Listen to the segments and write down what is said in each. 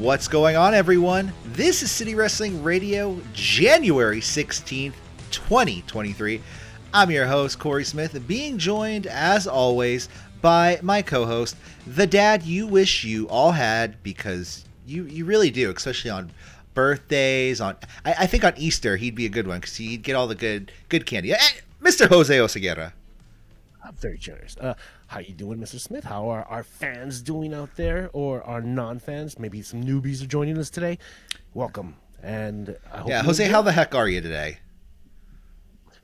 What's going on, everyone? This is City Wrestling Radio, January 16th, 2023. I'm your host, Corey Smith, being joined, as always, by my co host, the dad you wish you all had because you, you really do, especially on birthdays. On I, I think on Easter, he'd be a good one because he'd get all the good good candy. Eh, Mr. Jose Oseguera. I'm very generous. Uh, how you doing, Mr. Smith? How are our fans doing out there, or our non-fans? Maybe some newbies are joining us today. Welcome, and I hope Yeah, Jose, how the heck are you today?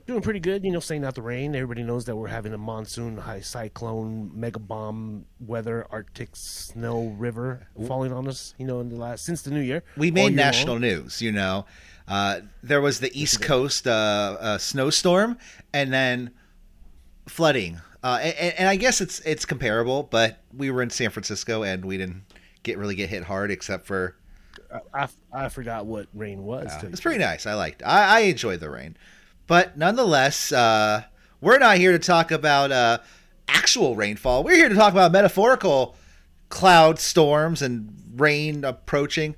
doing pretty good. You know, staying out the rain. Everybody knows that we're having a monsoon, high cyclone, mega bomb weather, Arctic snow river falling on us. You know, in the last since the new year. we made national long. news. You know, uh, there was the East Coast uh, uh, snowstorm, and then flooding. Uh, and, and I guess it's it's comparable, but we were in San Francisco and we didn't get really get hit hard, except for I, I forgot what rain was. uh, it's pretty nice. I liked. I, I enjoyed the rain, but nonetheless, uh, we're not here to talk about uh, actual rainfall. We're here to talk about metaphorical cloud storms and rain approaching.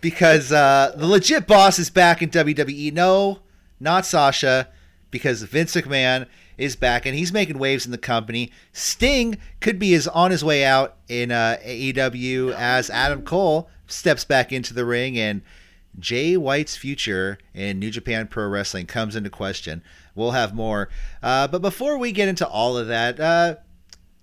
Because uh, the legit boss is back in WWE. No, not Sasha, because Vince McMahon is back and he's making waves in the company. Sting could be is on his way out in uh, AEW as Adam Cole steps back into the ring and Jay White's future in New Japan Pro Wrestling comes into question. We'll have more. Uh, but before we get into all of that, uh,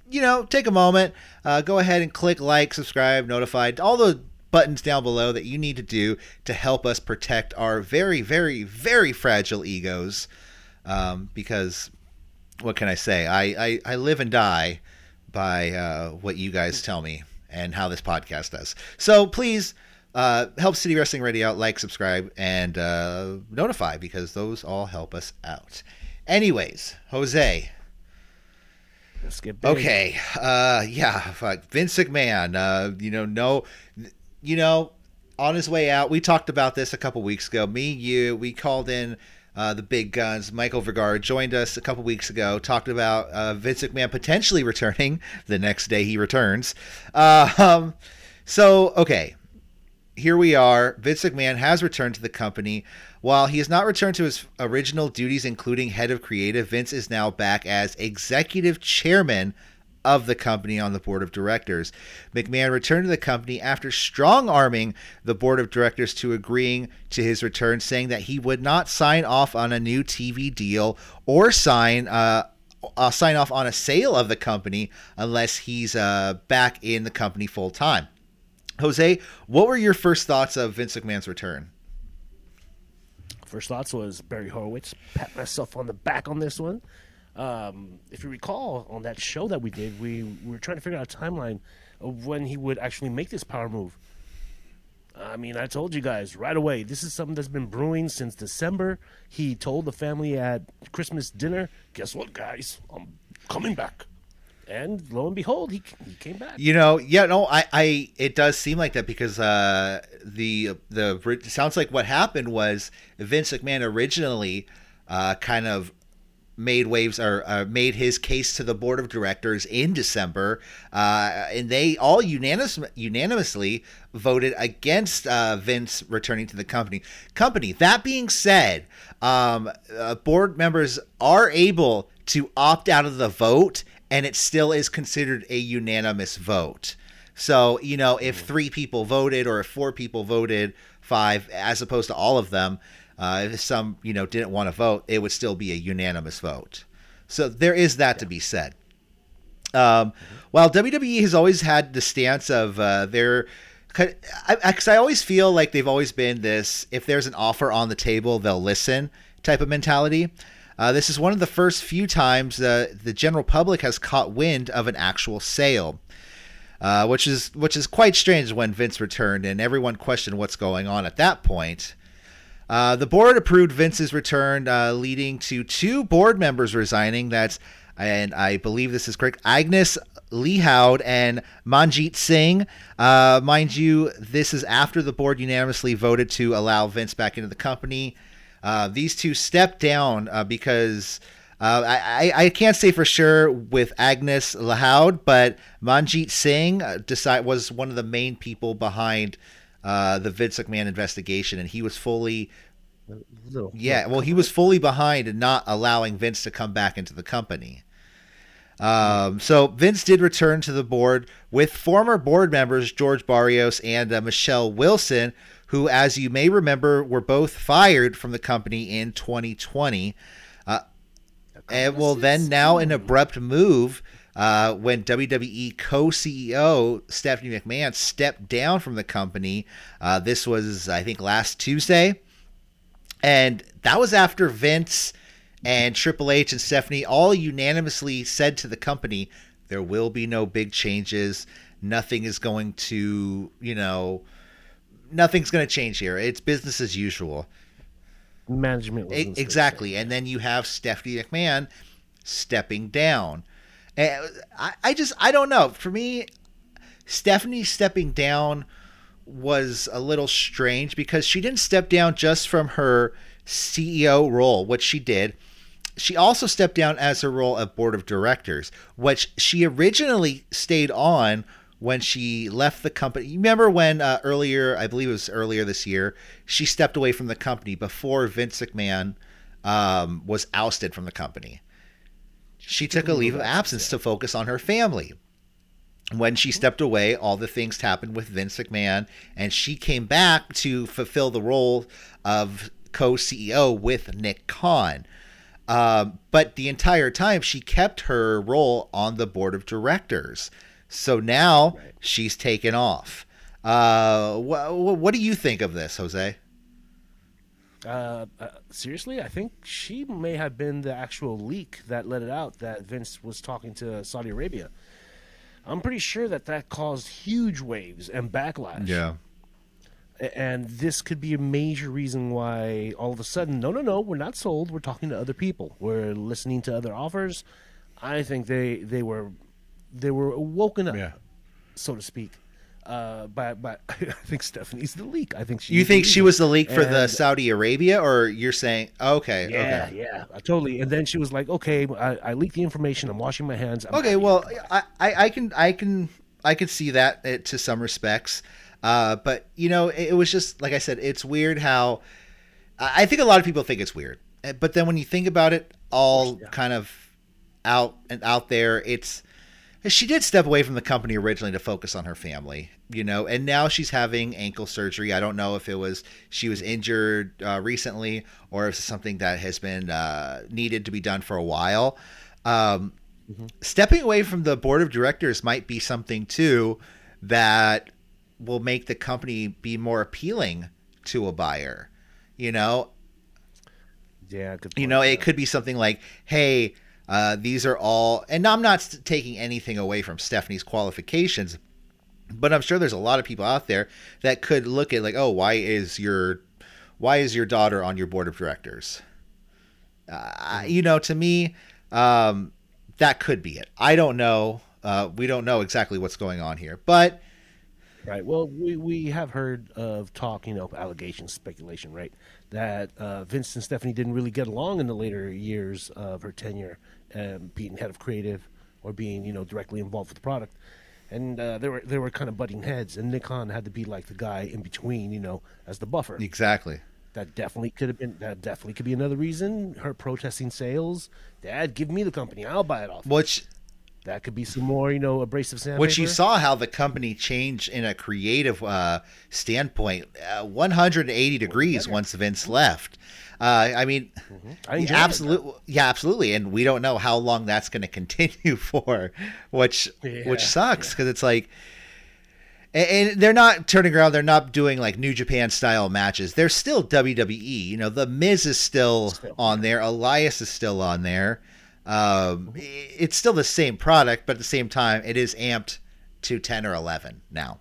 you know, take a moment, uh, go ahead and click like, subscribe, notified, all the buttons down below that you need to do to help us protect our very, very, very fragile egos. Um, because what can I say? I, I, I live and die by uh, what you guys tell me and how this podcast does. So please uh, help City Wrestling Radio out, like, subscribe, and uh, notify because those all help us out. Anyways, Jose. Let's get big. Okay. Uh, yeah. Fuck. Vince McMahon. Uh, you know, no, you know, on his way out, we talked about this a couple weeks ago. Me, you, we called in uh, the big guns. Michael Vergara joined us a couple weeks ago, talked about uh, Vince McMahon potentially returning the next day he returns. Uh, um, so, okay. Here we are. Vince McMahon has returned to the company. While he has not returned to his original duties, including head of creative, Vince is now back as executive chairman of the company on the board of directors. McMahon returned to the company after strong arming the board of directors to agreeing to his return, saying that he would not sign off on a new TV deal or sign uh, uh, sign off on a sale of the company unless he's uh, back in the company full time. Jose, what were your first thoughts of Vince McMahon's return? First thoughts was Barry Horowitz. Pat myself on the back on this one. Um, if you recall, on that show that we did, we, we were trying to figure out a timeline of when he would actually make this power move. I mean, I told you guys right away, this is something that's been brewing since December. He told the family at Christmas dinner, guess what, guys? I'm coming back. And lo and behold, he, he came back. You know, yeah, no, I, I, it does seem like that because uh, the the sounds like what happened was Vince McMahon originally uh, kind of made waves or uh, made his case to the board of directors in December, uh, and they all unanimous, unanimously voted against uh, Vince returning to the company. Company. That being said, um, uh, board members are able to opt out of the vote, and it still is considered a unanimous vote. So you know, if three people voted or if four people voted, five as opposed to all of them. Uh, if some you know didn't want to vote, it would still be a unanimous vote. So there is that to be said. Um, while WWE has always had the stance of uh, their, because I, I always feel like they've always been this: if there's an offer on the table, they'll listen type of mentality. Uh, this is one of the first few times uh, the general public has caught wind of an actual sale. Uh, which is which is quite strange when Vince returned and everyone questioned what's going on at that point. Uh, the board approved Vince's return, uh, leading to two board members resigning. That's, and I believe this is correct, Agnes Lahoud and Manjit Singh. Uh, mind you, this is after the board unanimously voted to allow Vince back into the company. Uh, these two stepped down uh, because I, I can't say for sure with Agnes Lahoud, but Manjit Singh decide, was one of the main people behind uh, the Vince McMahon investigation, and he was fully, Little- yeah, well, he was fully behind in not allowing Vince to come back into the company. Um, so Vince did return to the board with former board members George Barrios and uh, Michelle Wilson, who, as you may remember, were both fired from the company in 2020. Uh, and well, then now an abrupt move uh, when WWE co-CEO Stephanie McMahon stepped down from the company. Uh, this was, I think, last Tuesday, and that was after Vince and Triple H and Stephanie all unanimously said to the company, "There will be no big changes. Nothing is going to, you know." Nothing's going to change here. It's business as usual. management. Exactly. And then you have Stephanie McMahon stepping down. And I, I just, I don't know. For me, Stephanie stepping down was a little strange because she didn't step down just from her CEO role, which she did. She also stepped down as her role of board of directors, which she originally stayed on when she left the company. You remember when uh, earlier, I believe it was earlier this year, she stepped away from the company before Vince McMahon um, was ousted from the company. She took a leave of absence to focus on her family. When she stepped away, all the things happened with Vince McMahon, and she came back to fulfill the role of co CEO with Nick Khan. Um, but the entire time, she kept her role on the board of directors. So now Right. she's taken off. Uh, wh- wh- what do you think of this, Jose? Uh, uh, seriously, I think she may have been the actual leak that let it out that Vince was talking to Saudi Arabia. I'm pretty sure that that caused huge waves and backlash. Yeah. And this could be a major reason why all of a sudden, no, no, no, we're not sold. We're talking to other people. We're listening to other offers. I think they they were they were woken up, Yeah. so to speak. Uh, but but I think Stephanie's the leak. I think she. You think she was the leak for the Saudi Arabia, or you're saying okay, Yeah, okay, yeah, totally. And then she was like, "Okay, I, I leaked the information. I'm washing my hands." I'm okay? Well. I, I, I can, I can, I can see that uh, to some respects, uh, but you know, it, it was just like I said, it's weird how I think a lot of people think it's weird, Uh, but then when you think about it, all yeah. kind of out and out there, it's she did step away from the company originally to focus on her family, you know, and now she's having ankle surgery. I don't know if it was she was injured uh, recently or if it's something that has been uh, needed to be done for a while. Um, Stepping away from the board of directors might be something too that will make the company be more appealing to a buyer. You know, yeah, you know, it could be something like, "Hey, uh, these are all," and I'm not taking anything away from Stephanie's qualifications, but I'm sure there's a lot of people out there that could look at like, "Oh, why is your, why is your daughter on your board of directors?" Uh, you know, to me, um, that could be it. I don't know. Uh, we don't know exactly what's going on here, but Right. Well, we, we have heard of talk, you know, allegations, speculation, right? That uh, Vince and Stephanie didn't really get along in the later years of her tenure, um, being head of creative or being, you know, directly involved with the product. And uh, they were they were kind of butting heads, and Nick Khan had to be like the guy in between, you know, as the buffer. exactly. That definitely could have been. That definitely could be another reason. Her protesting sales. Dad, give me the company. I'll buy it off. Which That could be some more, you know, abrasive sandpaper. Which you saw how the company changed in a creative uh, standpoint, uh, 180 degrees once Vince left. Uh, I mean, enjoyed absolutely, yeah, absolutely, and we don't know how long that's going to continue for, which Yeah, which sucks because it's like, and, and they're not turning around. They're not doing like New Japan style matches. They're still WWE. You know, the Miz is still, Still. on there. Elias is still on there. Um, it's still the same product, but at the same time, it is amped to 10 or 11 now.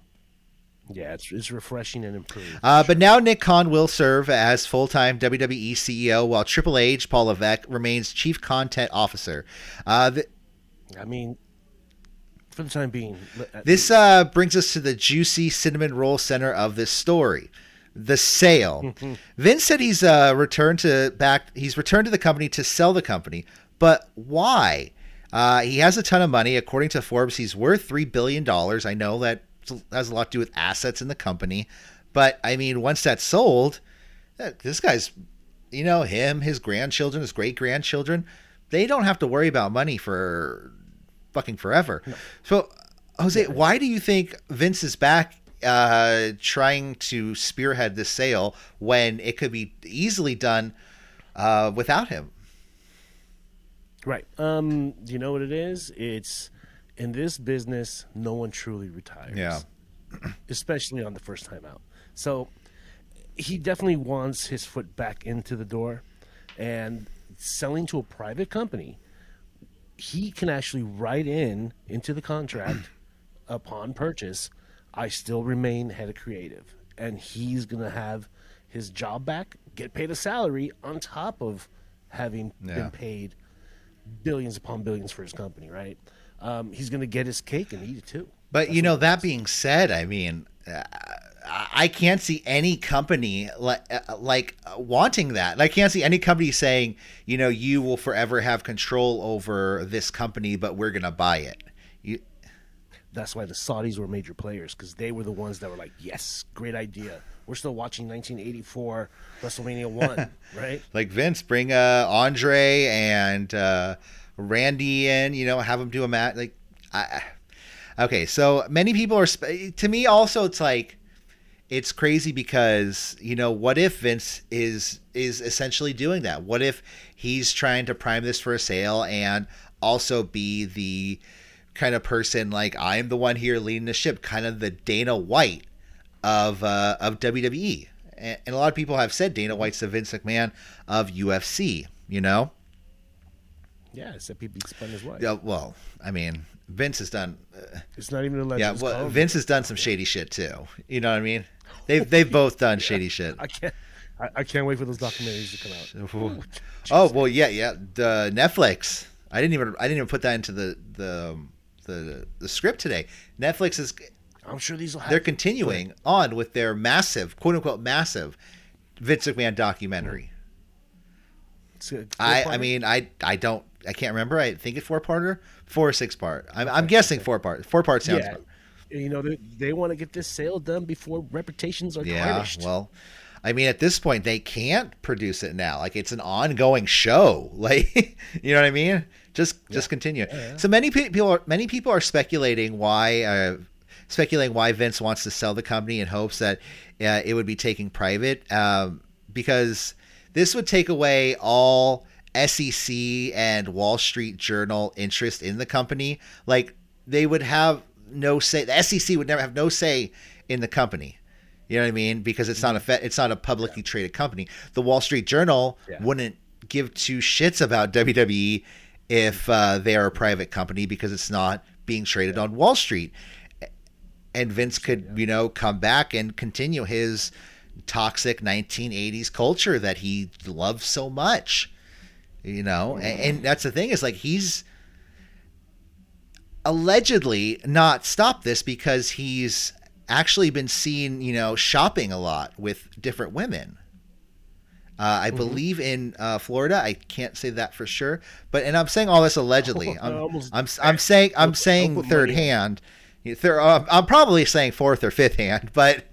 Yeah, it's it's refreshing and improved. Uh, but now Nick Khan will serve as full time WWE CEO, while Triple H, Paul Levesque, remains Chief Content Officer. Uh, th- I mean, for the time being, this uh, brings us to the juicy cinnamon roll center of this story. The sale. Vince said he's uh, returned to back. He's returned to the company to sell the company, but why? Uh, he has a ton of money. According to Forbes, he's worth three billion dollars. I know that has a lot to do with assets in the company, but I mean, once that's sold, this guy's, you know, him, his grandchildren, his great grandchildren, they don't have to worry about money for fucking forever. No. So, Jose, yeah. why do you think Vince is back uh, trying to spearhead this sale when it could be easily done uh, without him? Right. Um, do you know what it is? It's in this business, no one truly retires. Yeah. Especially on the first time out. So he definitely wants his foot back into the door and selling to a private company he can actually write in into the contract upon purchase i still remain head of creative and he's going to have his job back get paid a salary on top of having yeah. been paid billions upon billions for his company right um, he's going to get his cake and eat it too but That's you know that being said i mean uh, I can't see any company like uh, like wanting that. I can't see any company saying, you know, you will forever have control over this company, but we're gonna buy it. You... That's why the Saudis were major players because they were the ones that were like, yes, great idea. We're still watching 1984 WrestleMania one, right? Like Vince, bring uh, Andre and uh, Randy in. You know, have them do a match. Like, I. Okay, so many people are. To me, also, it's like it's crazy because you know what if Vince is is essentially doing that? What if he's trying to prime this for a sale and also be the kind of person like I'm the one here leading the ship, kind of the Dana White of uh, of WWE. And, and a lot of people have said Dana White's the Vince McMahon of UFC. You know. Yeah, except he beats spun his wife. Yeah, well, I mean, Vince has done. Uh, it's not even a legend. Yeah, well, Vince has done some shady shit too. You know what I mean? They've they've both done shady shit. I can't. I, I, can't wait for those documentaries to come out. oh well, yeah, yeah. The Netflix. I didn't even I didn't even put that into the the the, the script today. Netflix is. I'm sure these will. They're continuing on with their massive, quote unquote, massive Vince McMahon documentary. I I mean I I don't I can't remember. I think it's four parter, four or six part. I'm, I'm guessing four part. Four part sounds. Yeah you know they, they want to get this sale done before reputations are yeah, tarnished. well, I mean, at this point, they can't produce it now. Like it's an ongoing show. Like you know what I mean? Just just continue. So many people are many people are speculating why uh, speculating why Vince wants to sell the company in hopes that uh, it would be taken private um, because this would take away all SEC and Wall Street Journal interest in the company. Like they would have no say. The SEC would never have no say in the company. You know what I mean? Because it's not a it's not a publicly yeah. traded company. The Wall Street Journal yeah. wouldn't give two shits about WWE if uh, they are a private company because it's not being traded yeah. on Wall Street. And Vince could, you know, come back and continue his toxic 1980s culture that he loves so much. You know, and, and that's the thing is like he's allegedly not stopped this because he's actually been seen, you know, shopping a lot with different women. Uh, I mm-hmm. believe in uh, Florida. I can't say that for sure, but and I'm saying all this allegedly. I'm, almost, I'm, I'm saying I'm saying third hand. Third, uh, I'm probably saying fourth or fifth hand, but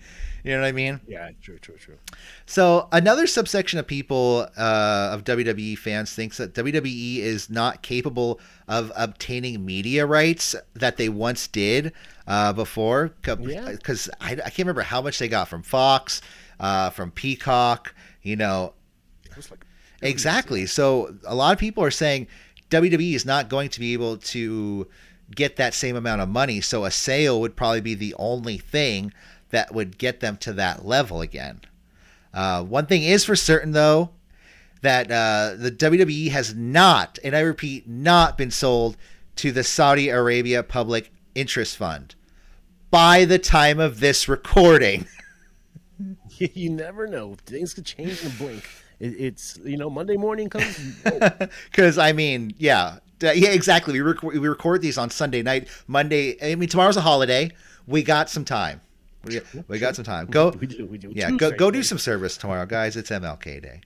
you know what I mean? Yeah, true, true, true. So another subsection of people uh, of WWE fans thinks that WWE is not capable of obtaining media rights that they once did uh, before. Because yeah. I, I, can't remember how much they got from Fox, uh, from Peacock. You know, like exactly. So a lot of people are saying WWE is not going to be able to get that same amount of money. So a sale would probably be the only thing that would get them to that level again. Uh, one thing is for certain, though, that uh, the WWE has not, and I repeat, not been sold to the Saudi Arabia Public Interest Fund by the time of this recording. you never know; things could change in a blink. it's you know Monday morning comes because I mean, yeah, yeah, exactly. We, rec- we record these on Sunday night. Monday, I mean, tomorrow's a holiday. We got some time. We, we got some time. Go. We do. We do. Yeah. Go. Go do some service tomorrow, guys. It's MLK Day.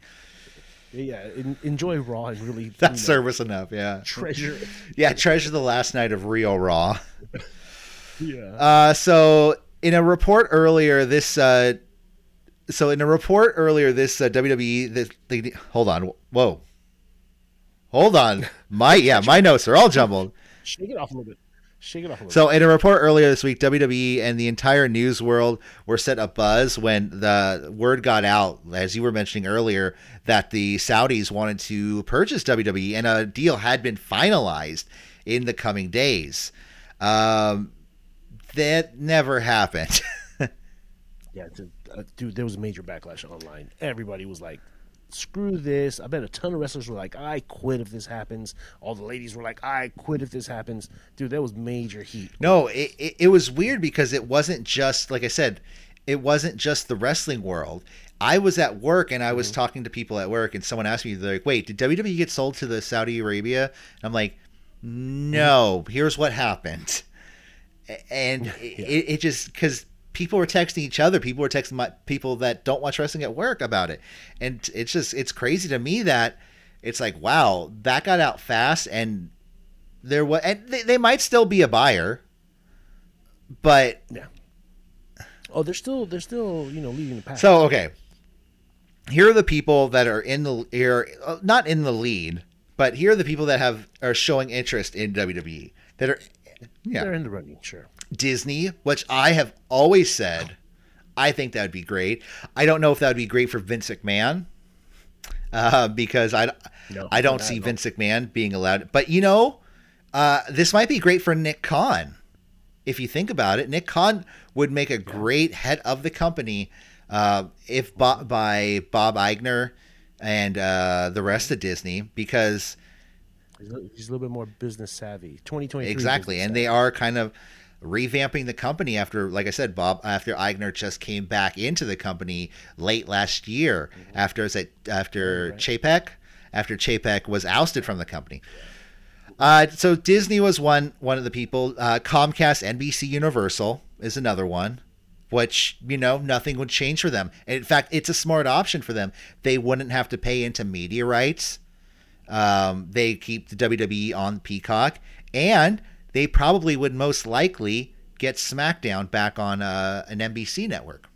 Yeah, en- enjoy Raw and really That's you know, service enough. Yeah. treasure. it. Yeah. Treasure the last night of Real Raw. Yeah. Uh, so in a report earlier, this uh, so in a report earlier, this uh, WWE, this, they, hold on, whoa, hold on, my yeah, my notes are all jumbled. Shake it off a little bit. Shake it off a little So in a report earlier this week, WWE and the entire news world were set abuzz when the word got out, as you were mentioning earlier, that the Saudis wanted to purchase WWE and a deal had been finalized in the coming days. Um, that never happened. Yeah, dude, uh, dude, there was a major backlash online. Everybody was like, "Screw this!" I bet a ton of wrestlers were like, "I quit if this happens." All the ladies were like, "I quit if this happens." Dude, there was major heat. No, it, it, it was weird because it wasn't just like I said, it wasn't just the wrestling world. I was at work and I was mm-hmm. talking to people at work, and someone asked me, they're like, "Wait, did WWE get sold to the Saudi Arabia?" And I'm like, mm-hmm. "No. Here's what happened." And it, it just because people were texting each other, people were texting my people that don't watch wrestling at work about it, and it's just it's crazy to me that it's like, wow, that got out fast, and there was, and they, they might still be a buyer but Yeah. Oh, they're still they're still you know leading the pack. so okay here are the people that are in the here uh, not in the lead but here are the people that have are showing interest in wwe that are yeah they're in the running, sure. Disney which i have always said i think that would be great. I don't know if that would be great for vince mcmahon uh, because i No, i don't see vince mcmahon being allowed. But you know uh, this might be great for nick khan if you think about it, Nick Khan would make a great head of the company uh, if bo- by Bob Iger and uh, the rest of Disney because He's a, he's a little bit more business savvy. Twenty twenty exactly, and they are kind of revamping the company after, like I said, Bob after Iger just came back into the company late last year after is it after Right. Chapek after Chapek was ousted from the company. Uh, so Disney was one one of the people. Uh, Comcast, NBC, Universal is another one, which you know nothing would change for them. And in fact, it's a smart option for them. They wouldn't have to pay into media rights. Um, they keep the WWE on Peacock, and they probably would most likely get SmackDown back on uh, an NBC network.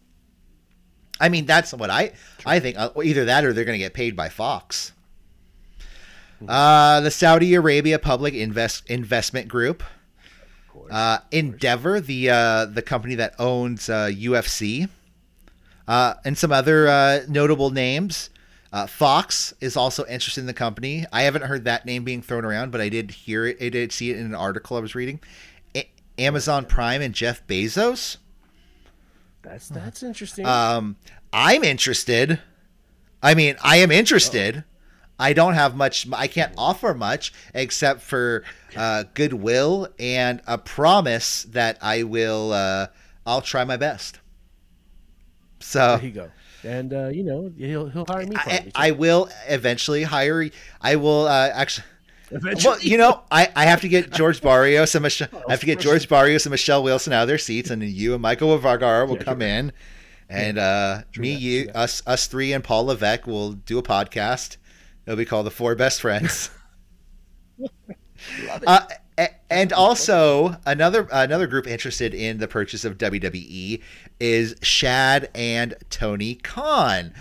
I mean, that's what I I think. Uh, either that or they're going to get paid by Fox. Uh, the Saudi Arabia Public Invest Investment Group, Of course. uh, Endeavor, the uh, the company that owns uh, UFC, uh, and some other uh, notable names. Uh, Fox is also interested in the company. I haven't heard that name being thrown around, but I did hear it. I did see it in an article I was reading. A- Amazon Prime and Jeff Bezos. that's that's interesting. Um, I'm interested. I mean, I am interested. I don't have much. I can't offer much except for uh, goodwill and a promise that I will. Uh, I'll try my best. So there you go. And uh, you know he'll he'll hire me. I, I will eventually hire. I will uh, actually. Eventually. Well, you know, I, I have to get George Barrios and Michelle. I have to get George Barrios and Michelle Wilson out of their seats, and then you and Michael Vergara will come in, and uh, me, that, you, us, us three, and Paul Levesque will do a podcast. It'll be called the Four Best Friends. Love it. A- and also another another group interested in the purchase of WWE is Shad and Tony Khan.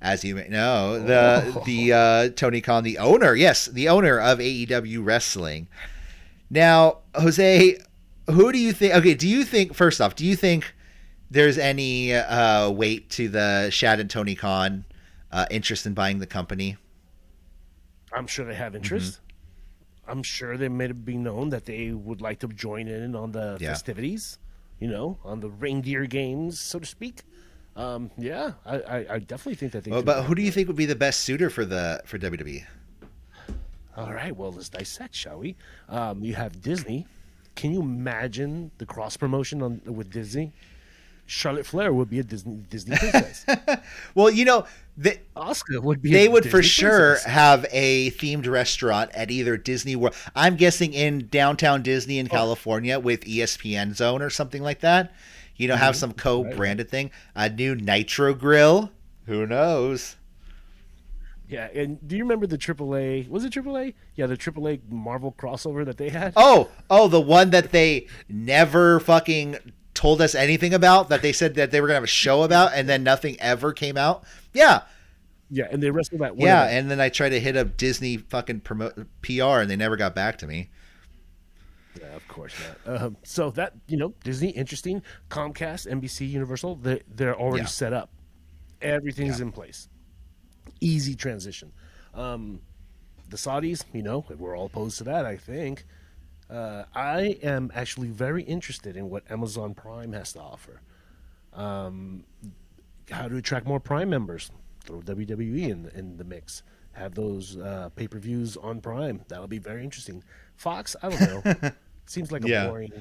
As you may know, the Oh. the uh, Tony Khan, the owner, yes, the owner of AEW Wrestling. Now, Jose, who do you think? Okay, do you think first off, do you think there's any uh, weight to the Shad and Tony Khan uh, interest in buying the company? I'm sure they have interest. Mm-hmm. I'm sure they made it be known that they would like to join in on the Yeah. festivities, you know, on the reindeer games, so to speak. Um, yeah, I, I, I definitely think that they. Well, but who do you think would be the best suitor for the for? WWE? All right, well, let's dissect, shall we? Um, you have Disney. Can you imagine the cross promotion on with Disney? Charlotte Flair would be a Disney Disney princess. Well, you know, they, Oscar would be. they would for Disney sure princess. have a themed restaurant at either Disney World. I'm guessing in downtown Disney Oh. in California with ESPN Zone or something like that. You know, have Mm-hmm. some co-branded thing. A new Nitro Grill. Who knows? Yeah, and do you remember the AAA? Was it AAA? Yeah, the AAA Marvel crossover that they had. Oh, oh, the one that they never fucking told us anything about. That they said that they were gonna have a show about, and then nothing ever came out. Yeah, Yeah, and they wrestled that. one yeah. And then I tried to hit up Disney fucking promote PR, and they never got back to me. Yeah, of course not. Um, so that you know, Disney, interesting. Comcast, NBC, Universal, they they're already Yeah. set up. Everything's Yeah. in place. Easy transition. Um, the Saudis, you know, we're all opposed to that. I think. Uh, I am actually very interested in what Amazon Prime has to offer. Um, how to attract more Prime members? Throw WWE in in the mix. Have those uh, pay per views on Prime. That'll be very interesting. Fox, I don't know. Seems like a Yeah. boring,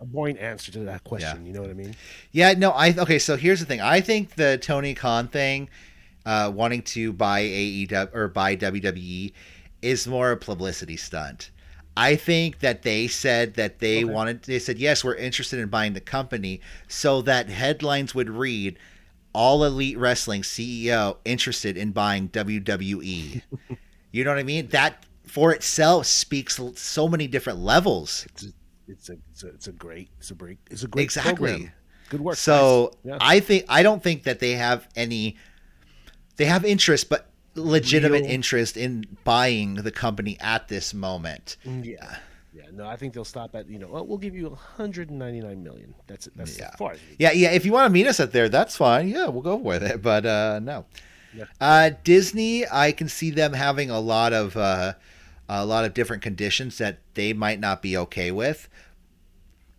a boring answer to that question. You know what I mean? Yeah, no, I okay. So here's the thing. I think the Tony Khan thing, uh, wanting to buy AEW or buy WWE, is more a publicity stunt. I think that they said that they Okay. wanted. They said yes, we're interested in buying the company, so that headlines would read, "All Elite Wrestling CEO interested in buying WWE." you know what I mean? That for itself speaks so many different levels. It's a, it's a, it's a, it's a great, it's a great, it's a great Exactly. program. Good work. So. Yeah. I think I don't think that they have any. They have interest, but legitimate Real- interest in buying the company at this moment. yeah, yeah. No, I think they'll stop at you know. Well, we'll give you 199 million. That's it. That's Yeah. far Yeah, yeah. If you want to meet us at there, that's fine. Yeah, we'll go with it. But uh, no, Yeah. uh, Disney, I can see them having a lot of uh, a lot of different conditions that they might not be okay with.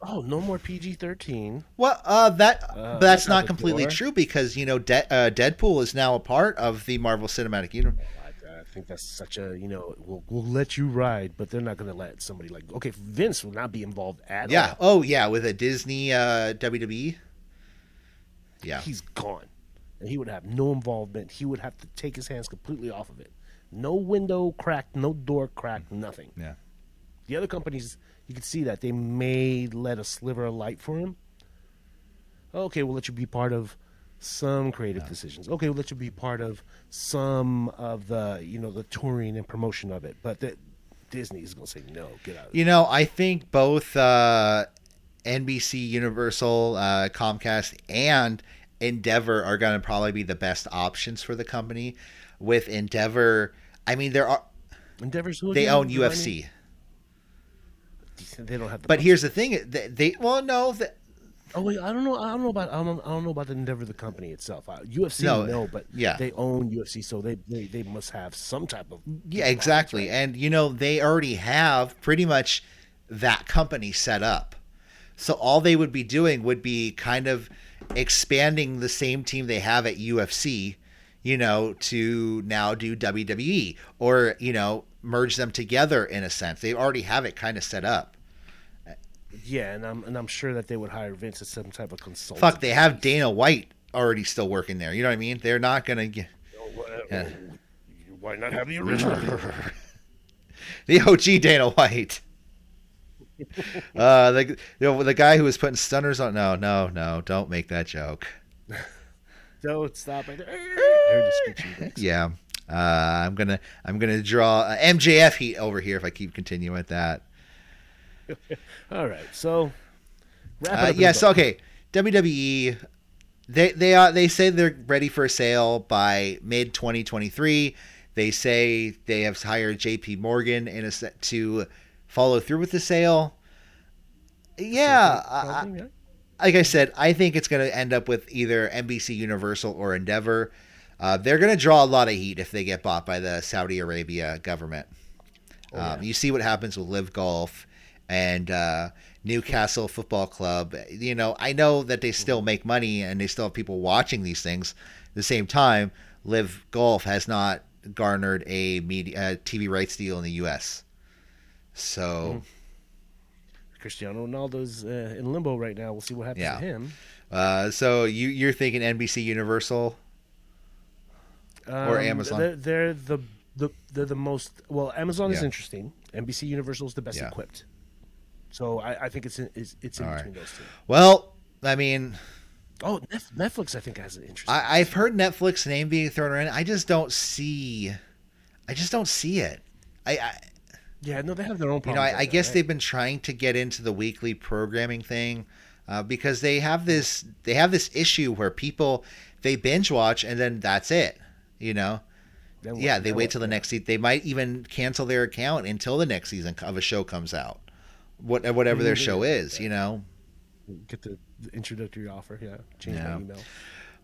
Oh, no more PG-13. Well, uh, that Uh, that's that's not completely door. true because you know De- uh, Deadpool is now a part of the Marvel Cinematic Universe. I, I think that's such a you know we'll, we'll let you ride, but they're not going to let somebody like okay Vince will not be involved at Yeah. all. Oh, yeah. With a Disney uh, WWE. Yeah. He's gone, and he would have no involvement. He would have to take his hands completely off of it. No window cracked, no door cracked, nothing. Yeah. The other companies, you can see that they may let a sliver of light for him. Okay, we'll let you be part of some creative decisions. Okay, we'll let you be part of some of the you know the touring and promotion of it. But that Disney is going to say no, get out. You know, I think both uh, NBC, Universal, uh, Comcast, and Endeavor are going to probably be the best options for the company. With Endeavor, I mean, there are Endeavors who they own UFC, me? They don't have. The but budget. here's the thing: they, they well, no, the, Oh wait, I don't know. I don't know about. I don't, I don't know about the Endeavor, the company itself. Uh, UFC, No, no, but yeah. they own UFC, so they, they they must have some type of. Yeah, exactly. And you know, they already have pretty much that company set up. So all they would be doing would be kind of expanding the same team they have at UFC, you know, to now do WWE or, you know, merge them together in a sense. They already have it kind of set up. Yeah, and I'm and I'm sure that they would hire Vince as some type of consultant. Fuck, they have Dana White already still working there. You know what I mean? They're not going to get Yeah. Why not have the original? the OG Dana White. uh, the you know the guy who was putting stunners on. No, no, no! Don't make that joke. Don't stop right there. I heard the screeching bricks. Yeah, uh, I'm gonna I'm gonna draw uh, MJF heat over here if I keep continuing with that. All right, so wrap it Uh, yes, okay. WWE, they they are they say they're ready for a sale by mid 2023. They say they have hired J.P. Morgan in a set to follow through with the sale. Yeah, I- like I said, I think it's going to end up with either NBC Universal or Endeavor. Uh, they're going to draw a lot of heat if they get bought by the Saudi Arabia government. Oh, um. You see what happens with LIV Golf and uh, Newcastle Football Club. You know, I know that they still Mm-hmm. make money and they still have people watching these things. At the same time, LIV Golf has not garnered a media uh, TV rights deal in the U.S. So. Mm-hmm. Cristiano Ronaldo's uh, in limbo right now. We'll see what happens Yeah. to him. Uh, so you you're thinking NBC Universal? Or Amazon. Um, They're, they're the, the they're the most well. Amazon is interesting. NBC Universal is the best Yeah. equipped. So I, I think it's in, it's, it's in All right. between those two. Well, I mean, Oh, Netflix, I think has an interesting. I, I've heard Netflix name being thrown around. I just don't see. I just don't see it. I, I yeah, no, they have their own. you know, I, I guess they've been trying to get into the weekly programming thing uh, because they have this they have this issue where people they binge watch and then that's it. You know, yeah, they wait till the next season. They might even cancel their account until the next season of a show comes out, what whatever their show is. You know. get the, introductory offer. Yeah, change Yeah. my email.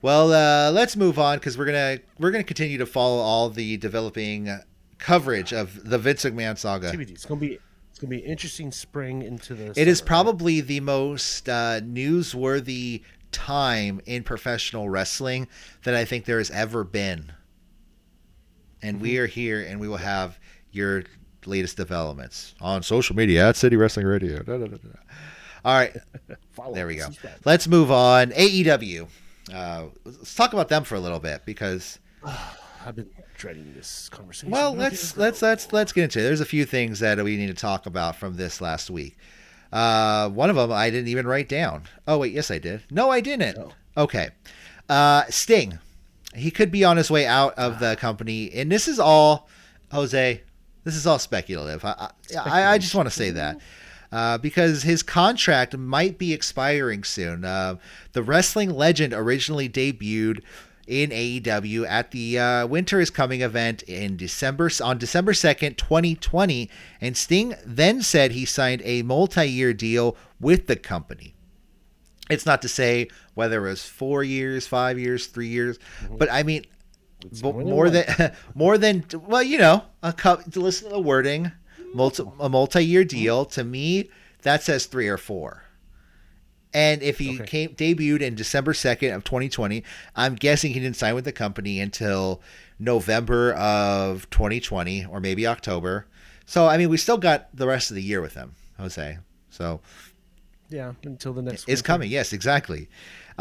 Well, uh, let's move on because we're gonna we're gonna continue to follow all the developing coverage of the Vince McMahon saga. TBD. It's gonna be it's gonna be an interesting spring into the. It is summer, probably the most uh, newsworthy time in professional wrestling that I think there has ever been. And we Mm-hmm. are here, and we will have your latest developments on social media at City Wrestling Radio. Da, da, da. All right, Follow there we go. Let's move on. AEW. Uh, let's talk about them for a little bit because I've been dreading this conversation. Well, let's let's let's let's get into it. There's a few things that we need to talk about from this last week. Uh, one of them I didn't even write down. Oh wait, yes I did. No, I didn't. Oh. Okay. Uh, Sting. He could be on his way out of the company, and this is all Jose. This is all speculative. I I, I, just want to say that. Uh, because his contract might be expiring soon. Uh, the wrestling legend originally debuted in AEW at the uh, Winter is Coming event in December on December second, twenty twenty, and Sting then said he signed a multi-year deal with the company. It's not to say whether it was four years, five years, three years, mm-hmm. but I mean, more than more than more than well, you know, a cup to listen to the wording, multi, a multi-year mm-hmm. deal. To me, that says three or four. And if he Okay. came debuted in December second of 2020, I'm guessing he didn't sign with the company until November of 2020 or maybe October. So I mean, we still got the rest of the year with him, Jose. So Yeah, until the next. it's winter. coming. Yes, exactly.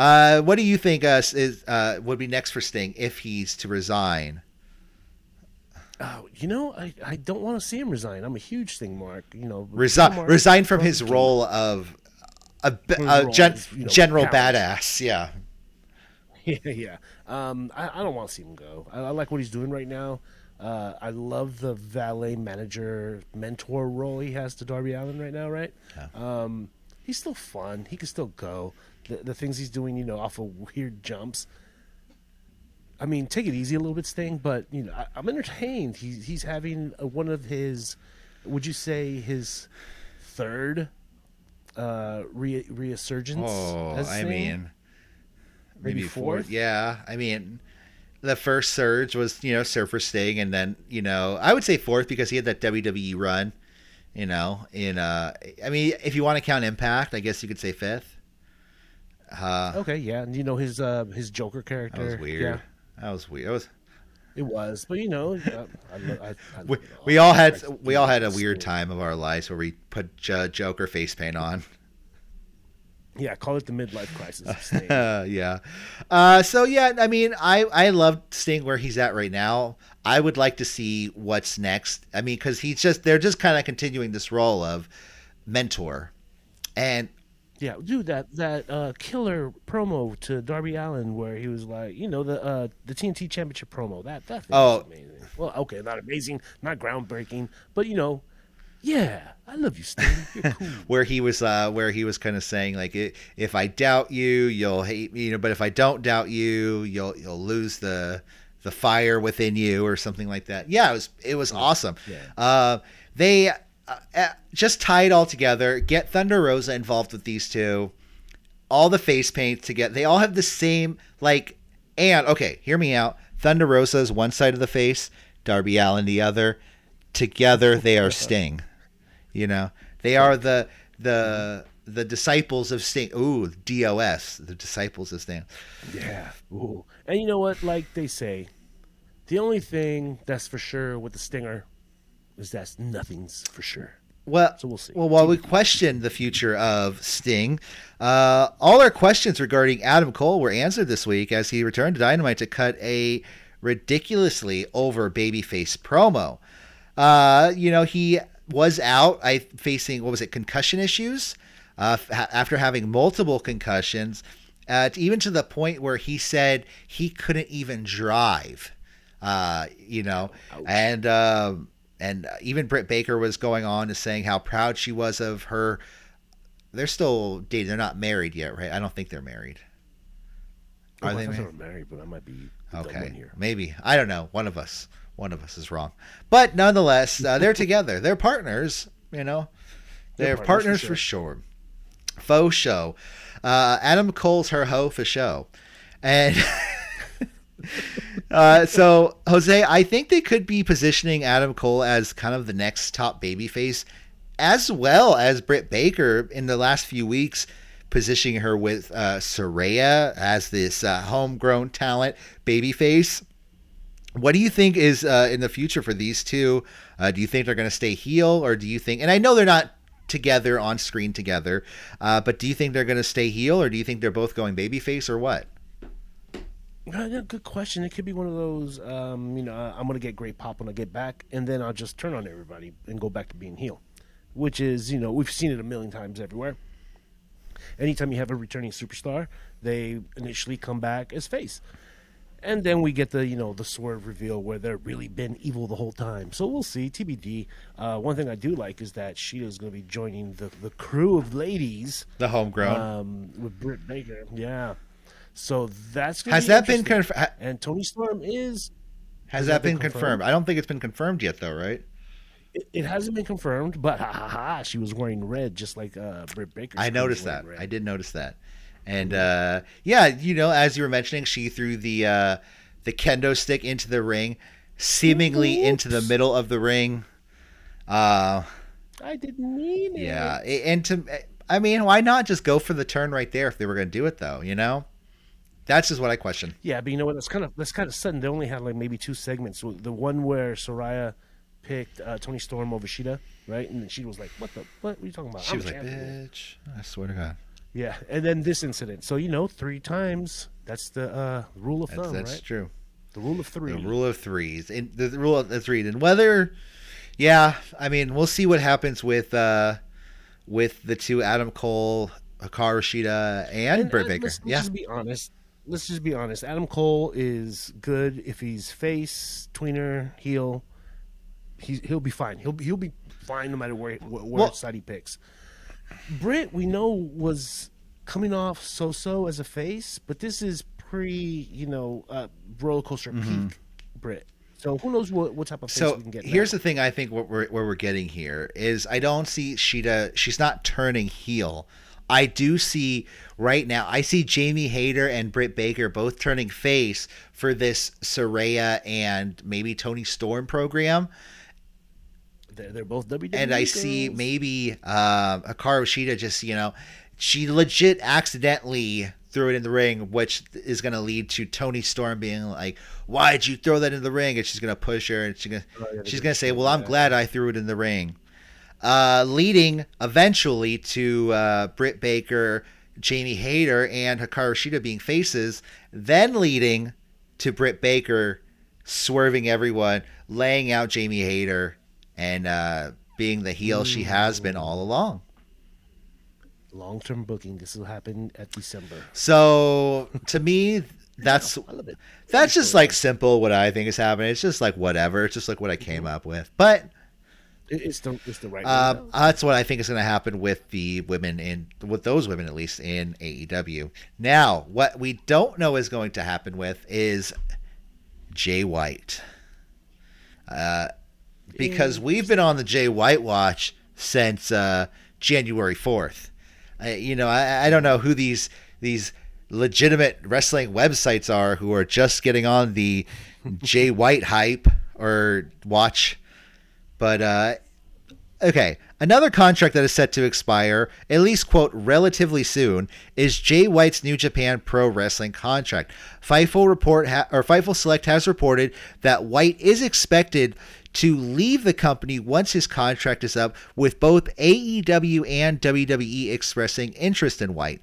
Uh, what do you think uh, is uh, would be next for Sting if he's to resign? Oh, you know, I, I don't want to see him resign. I'm a huge Sting, Mark. You know, Resign Mark- resign from his role of a, a gen- you know, general badass. Yeah. Yeah, yeah. Um, I, I don't want to see him go. I, I like what he's doing right now. Uh, I love the valet manager mentor role he has to Darby Allin right now. Right? Um, he's still fun. He can still go. The, the things he's doing, you know, off of weird jumps. I mean, take it easy a little bit, Sting. But you know, I, I'm entertained. He's he's having uh one of his. Would you say his third uh, re- resurgence? Oh, as I mean, Maybe fourth. fourth? Yeah, I mean, the first surge was you know Surfer Sting, and then you know I would say fourth because he had that WWE run. You know, in uh, I mean, if you want to count Impact, I guess you could say fifth. Uh, Okay, yeah, and you know his uh his Joker character. that was weird. Yeah, That was weird. It was. it was, but you know, I, I, I We, we all had we all had a weird time of our lives where we put J- Joker face paint on. Yeah, call it the midlife crisis. Yeah. Uh, so yeah, I mean, I I love Sting where he's at right now. I would like to see what's next. I mean, because he's just they're just kind of continuing this role of mentor, and yeah, dude, that that uh, killer promo to Darby Allin where he was like, you know, the uh, the TNT Championship promo. That that thing Oh. was amazing. Well, okay, not amazing, not groundbreaking, but you know, yeah, I love you, Sting. You're cool. where he was uh, where he was kind of saying like, if I doubt you, you'll hate me, you know, but if I don't doubt you, you'll you'll lose the the fire within you or something like that. Yeah, it was it was awesome. Yeah. Uh, they uh, uh, just tie it all together. Get Thunder Rosa involved with these two. All the face paint together. They all have the same like. And okay, hear me out. Thunder Rosa is one side of the face. Darby Allin the other. Together they are Sting. You know, they are the the the disciples of Sting. Ooh, DOS, the disciples of Sting. Yeah. Ooh. And you know what? Like they say, the only thing that's for sure with the Stinger is that nothing's for sure. Well, So we'll see. Well, while we question the future of Sting, uh, all our questions regarding Adam Cole were answered this week as he returned to Dynamite to cut a ridiculously over babyface promo. Uh, you know, he was out, I facing what was it, concussion issues, uh, f- after having multiple concussions, uh, even to the point where he said he couldn't even drive. Uh, you know, Ouch. and um, and even Britt Baker was going on to saying how proud she was of her. They're still dating. They're not married yet, right? I don't think they're married. Oh, Are I they married? married, but I might be Okay, maybe I don't know. One of us, one of us is wrong, but nonetheless, uh, they're together. They're partners. You know, they're, They're partners, partners for for sure. Faux show. Uh, Adam Cole's her hoe for show, and uh, so Jose, I think they could be positioning Adam Cole as kind of the next top babyface, as well as Britt Baker in the last few weeks, positioning her with uh, Saraya as this uh, homegrown talent babyface. What do you think is uh, in the future for these two? Uh, do you think they're going to stay heel, or do you think? And I know they're not together on screen together, uh, but do you think they're going to stay heel, or do you think they're both going babyface, or what? Good question. It could be one of those, um, you know, I'm going to get great pop when I get back, and then I'll just turn on everybody and go back to being heel, which is, you know, we've seen it a million times everywhere. Anytime you have a returning superstar, they initially come back as face. And then we get the, you know, the swerve reveal where they've really been evil the whole time. So we'll see. TBD. Uh, one thing I do like is that Shida's going to be joining the, the crew of ladies The homegrown. um, with Britt Baker. Yeah. So that's has be that been confirmed? And Toni Storm is. Has has that that been been confirmed? confirmed? I don't think it's been confirmed yet, though, right? It, it hasn't been confirmed, but ha ha ha! She was wearing red, just like uh, Britt Baker. I noticed that. I did notice that, and uh, yeah, you know, as you were mentioning, she threw the uh, the kendo stick into the ring, seemingly into the middle of the ring. Uh, I didn't mean it. yeah, and to, I mean, why not just go for the turn right there if they were going to do it, though? You know, that's just what I question. Yeah, but you know what? That's kind of that's kind of sudden. They only had like maybe two segments. The one where Saraya picked uh, Toni Storm over Shida, right? And then Shida was like, "What the? What, are you talking about?" She I'm was like, champion." "Bitch, I swear to God." "Yeah." And then this incident. So you know, three times. That's the uh, rule of That's, thumb, that's right? true. The rule of three. The rule of threes. And the, the rule of the three. And whether, yeah, I mean, we'll see what happens with uh, with the two Adam Cole, Hikaru Shida, and, And, Britt uh, Baker. Let's, let's yeah, be honest. Let's just be honest. Adam Cole is good if he's face, tweener, heel. He's he'll be fine. He'll be, he'll be fine no matter where where, Well- side he picks. Britt, we know was coming off so-so as a face, but this is pre, you know, uh, roller coaster peak Britt. So who knows what, what type of face Mm-hmm. So we can get. here's now. the thing. I think what we're where we're getting here is I don't see Shida. She's not turning heel. I do see right now. I see Jamie Hayter and Britt Baker both turning face for this Saraya and maybe Toni Storm program. they're, they're both WWE. and I see girls. maybe um, Hikaru Shida just you know she legit accidentally threw it in the ring, which is going to lead to Toni Storm being like, "Why'd you throw that in the ring?" And she's going to push her, and she's going Oh, yeah, she's going to say, "Well, I'm glad I threw it in the ring," uh, leading eventually to uh, Britt Baker, Jamie Hayter, and Hikaru Shida being faces, then leading to Britt Baker swerving everyone, laying out Jamie Hayter, and uh, being the heel she has been all along. long-term booking. This will happen at December. So to me, that's I love it. that's just like simple. What I think is happening. It's just like whatever. It's just like what I came up with. But It's the it's the right. uh, way. that's what I think is going to happen with the women in with those women at least in AEW. Now, what we don't know is going to happen with is Jay White. Uh, because we've been on the Jay White watch since uh, January fourth. You know, I, I don't know who these these legitimate wrestling websites are who are just getting on the Jay White hype or watch, but uh, Okay, another contract that is set to expire, at least quote relatively soon, is Jay White's New Japan Pro Wrestling contract. Fightful report ha- or Fightful Select has reported that White is expected to leave the company once his contract is up, with both AEW and WWE expressing interest in White.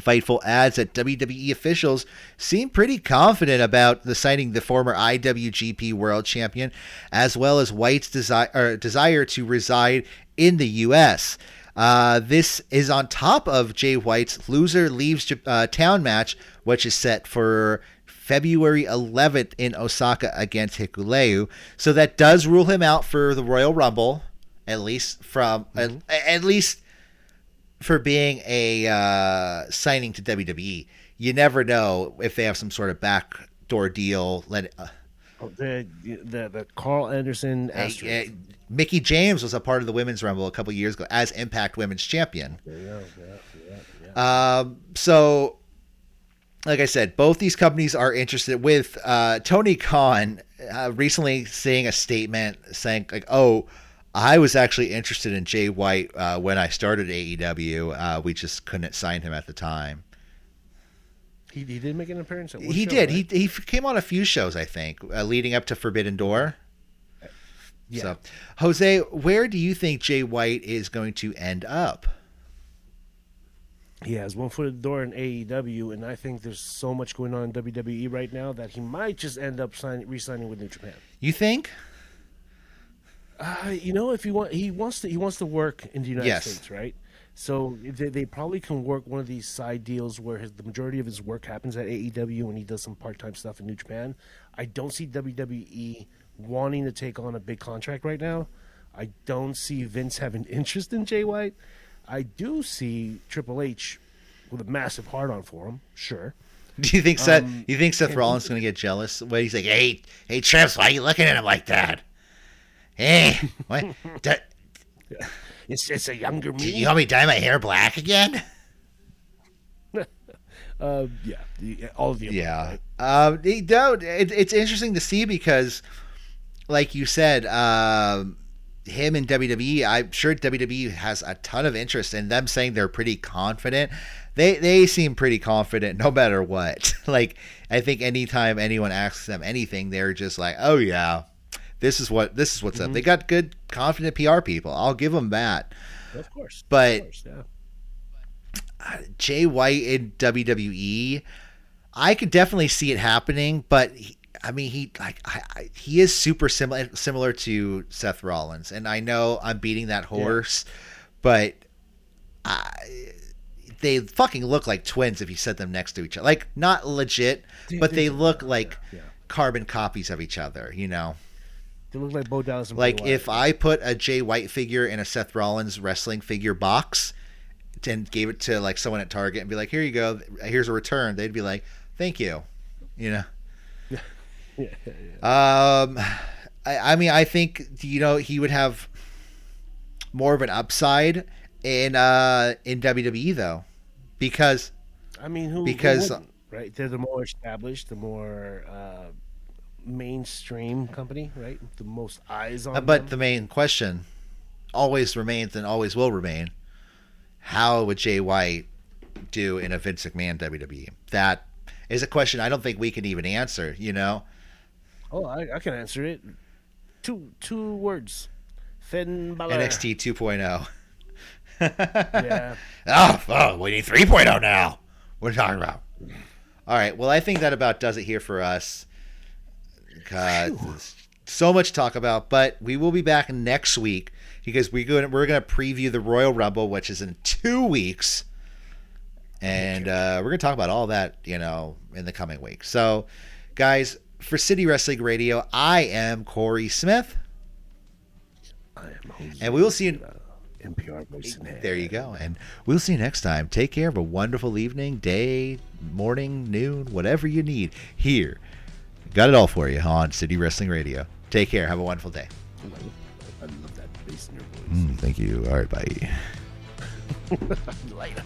Fightful adds that WWE officials seem pretty confident about the signing the former IWGP World Champion, as well as White's desire desire to reside in the U.S. Uh, this is on top of Jay White's loser leaves uh, town match, which is set for February 11th in Osaka against Hikuleo. So that does rule him out for the Royal Rumble, at least from mm-hmm. at, at, least for being a uh, signing to WWE. You never know if they have some sort of backdoor deal. Let it, uh, oh, the, the the Karl Anderson Mickie James was a part of the Women's Rumble a couple years ago as Impact Women's Champion. Yeah, yeah, yeah, um, so like I said, both these companies are interested with uh, Tony Khan uh, recently saying a statement saying like, "Oh, I was actually interested in Jay White uh, when I started AEW. Uh, we just couldn't sign him at the time." He, he did make an appearance. he show, did. Right? He he came on a few shows, I think, uh, leading up to Forbidden Door. Yeah. So, Jose, where do you think Jay White is going to end up? he has one foot in the door in AEW, and I think there's so much going on in WWE right now that he might just end up signing, re-signing with New Japan. You think? Uh, you know, if he want, he wants to, he wants to work in the United yes. States, right? So they, they, probably can work one of these side deals where his, the majority of his work happens at AEW and he does some part-time stuff in New Japan. I don't see WWE wanting to take on a big contract right now. I don't see Vince having interest in Jay White. I do see Triple H with a massive heart on for him. Sure. Do you think Seth? Um, you think Seth Rollins is going to get jealous? When he's like, "Hey, hey, Trips, why are you looking at him like that? Hey, what? it's it's a younger me. You want me to dye my hair black again?" uh, yeah, all of you. Yeah, um, no, it, it's interesting to see because, like you said, um, him in WWE, I'm sure WWE has a ton of interest in them saying they're pretty confident. They they seem pretty confident no matter what. like I think anytime anyone asks them anything, they're just like, "Oh yeah, this is what this is what's mm-hmm. up." They got good confident PR people. I'll give them that. Of course. But of course, yeah. Jay White in WWE, I could definitely see it happening, but he, I mean, he like I, I, he is super similar similar to Seth Rollins, and I know I'm beating that horse, yeah. but I, they fucking look like twins if you set them next to each other. Like not legit, but they, look like yeah. carbon copies of each other. You know. They look like Bo Dallas. like if I put a Jay White figure in a Seth Rollins wrestling figure box, and gave it to like someone at Target and be like, "Here you go, here's a return," they'd be like, "Thank you," you know. yeah, yeah. Um, I, I mean, I think you know he would have more of an upside in uh in WWE though, because I mean, who because who right? They're the more established, the more uh, mainstream company, right? The most eyes on. Uh, but them. the main question always remains and always will remain: How would Jay White do in a Vince McMahon WWE? That is a question I don't think we can even answer. You know. Oh, I, I can answer it. Two two words. Finn Balor. NXT 2.0. yeah. Oh, oh, we need 3.0 now. What are you talking about? All right. Well, I think that about does it here for us. God, so much to talk about, but we will be back next week because we go, we're going to preview the Royal Rumble, which is in two weeks. And uh, we're going to talk about all that, you know, in the coming week. So, guys, for City Wrestling Radio, I am Corey Smith. I am Jose. And we will see you. NPR voice There you go. And we'll see you next time. Take care. Have a wonderful evening, day, morning, noon, whatever you need. Here. Got it all for you on City Wrestling Radio. Take care. Have a wonderful day. I love that bass in your voice. Mm, thank you. All right. Bye. Later.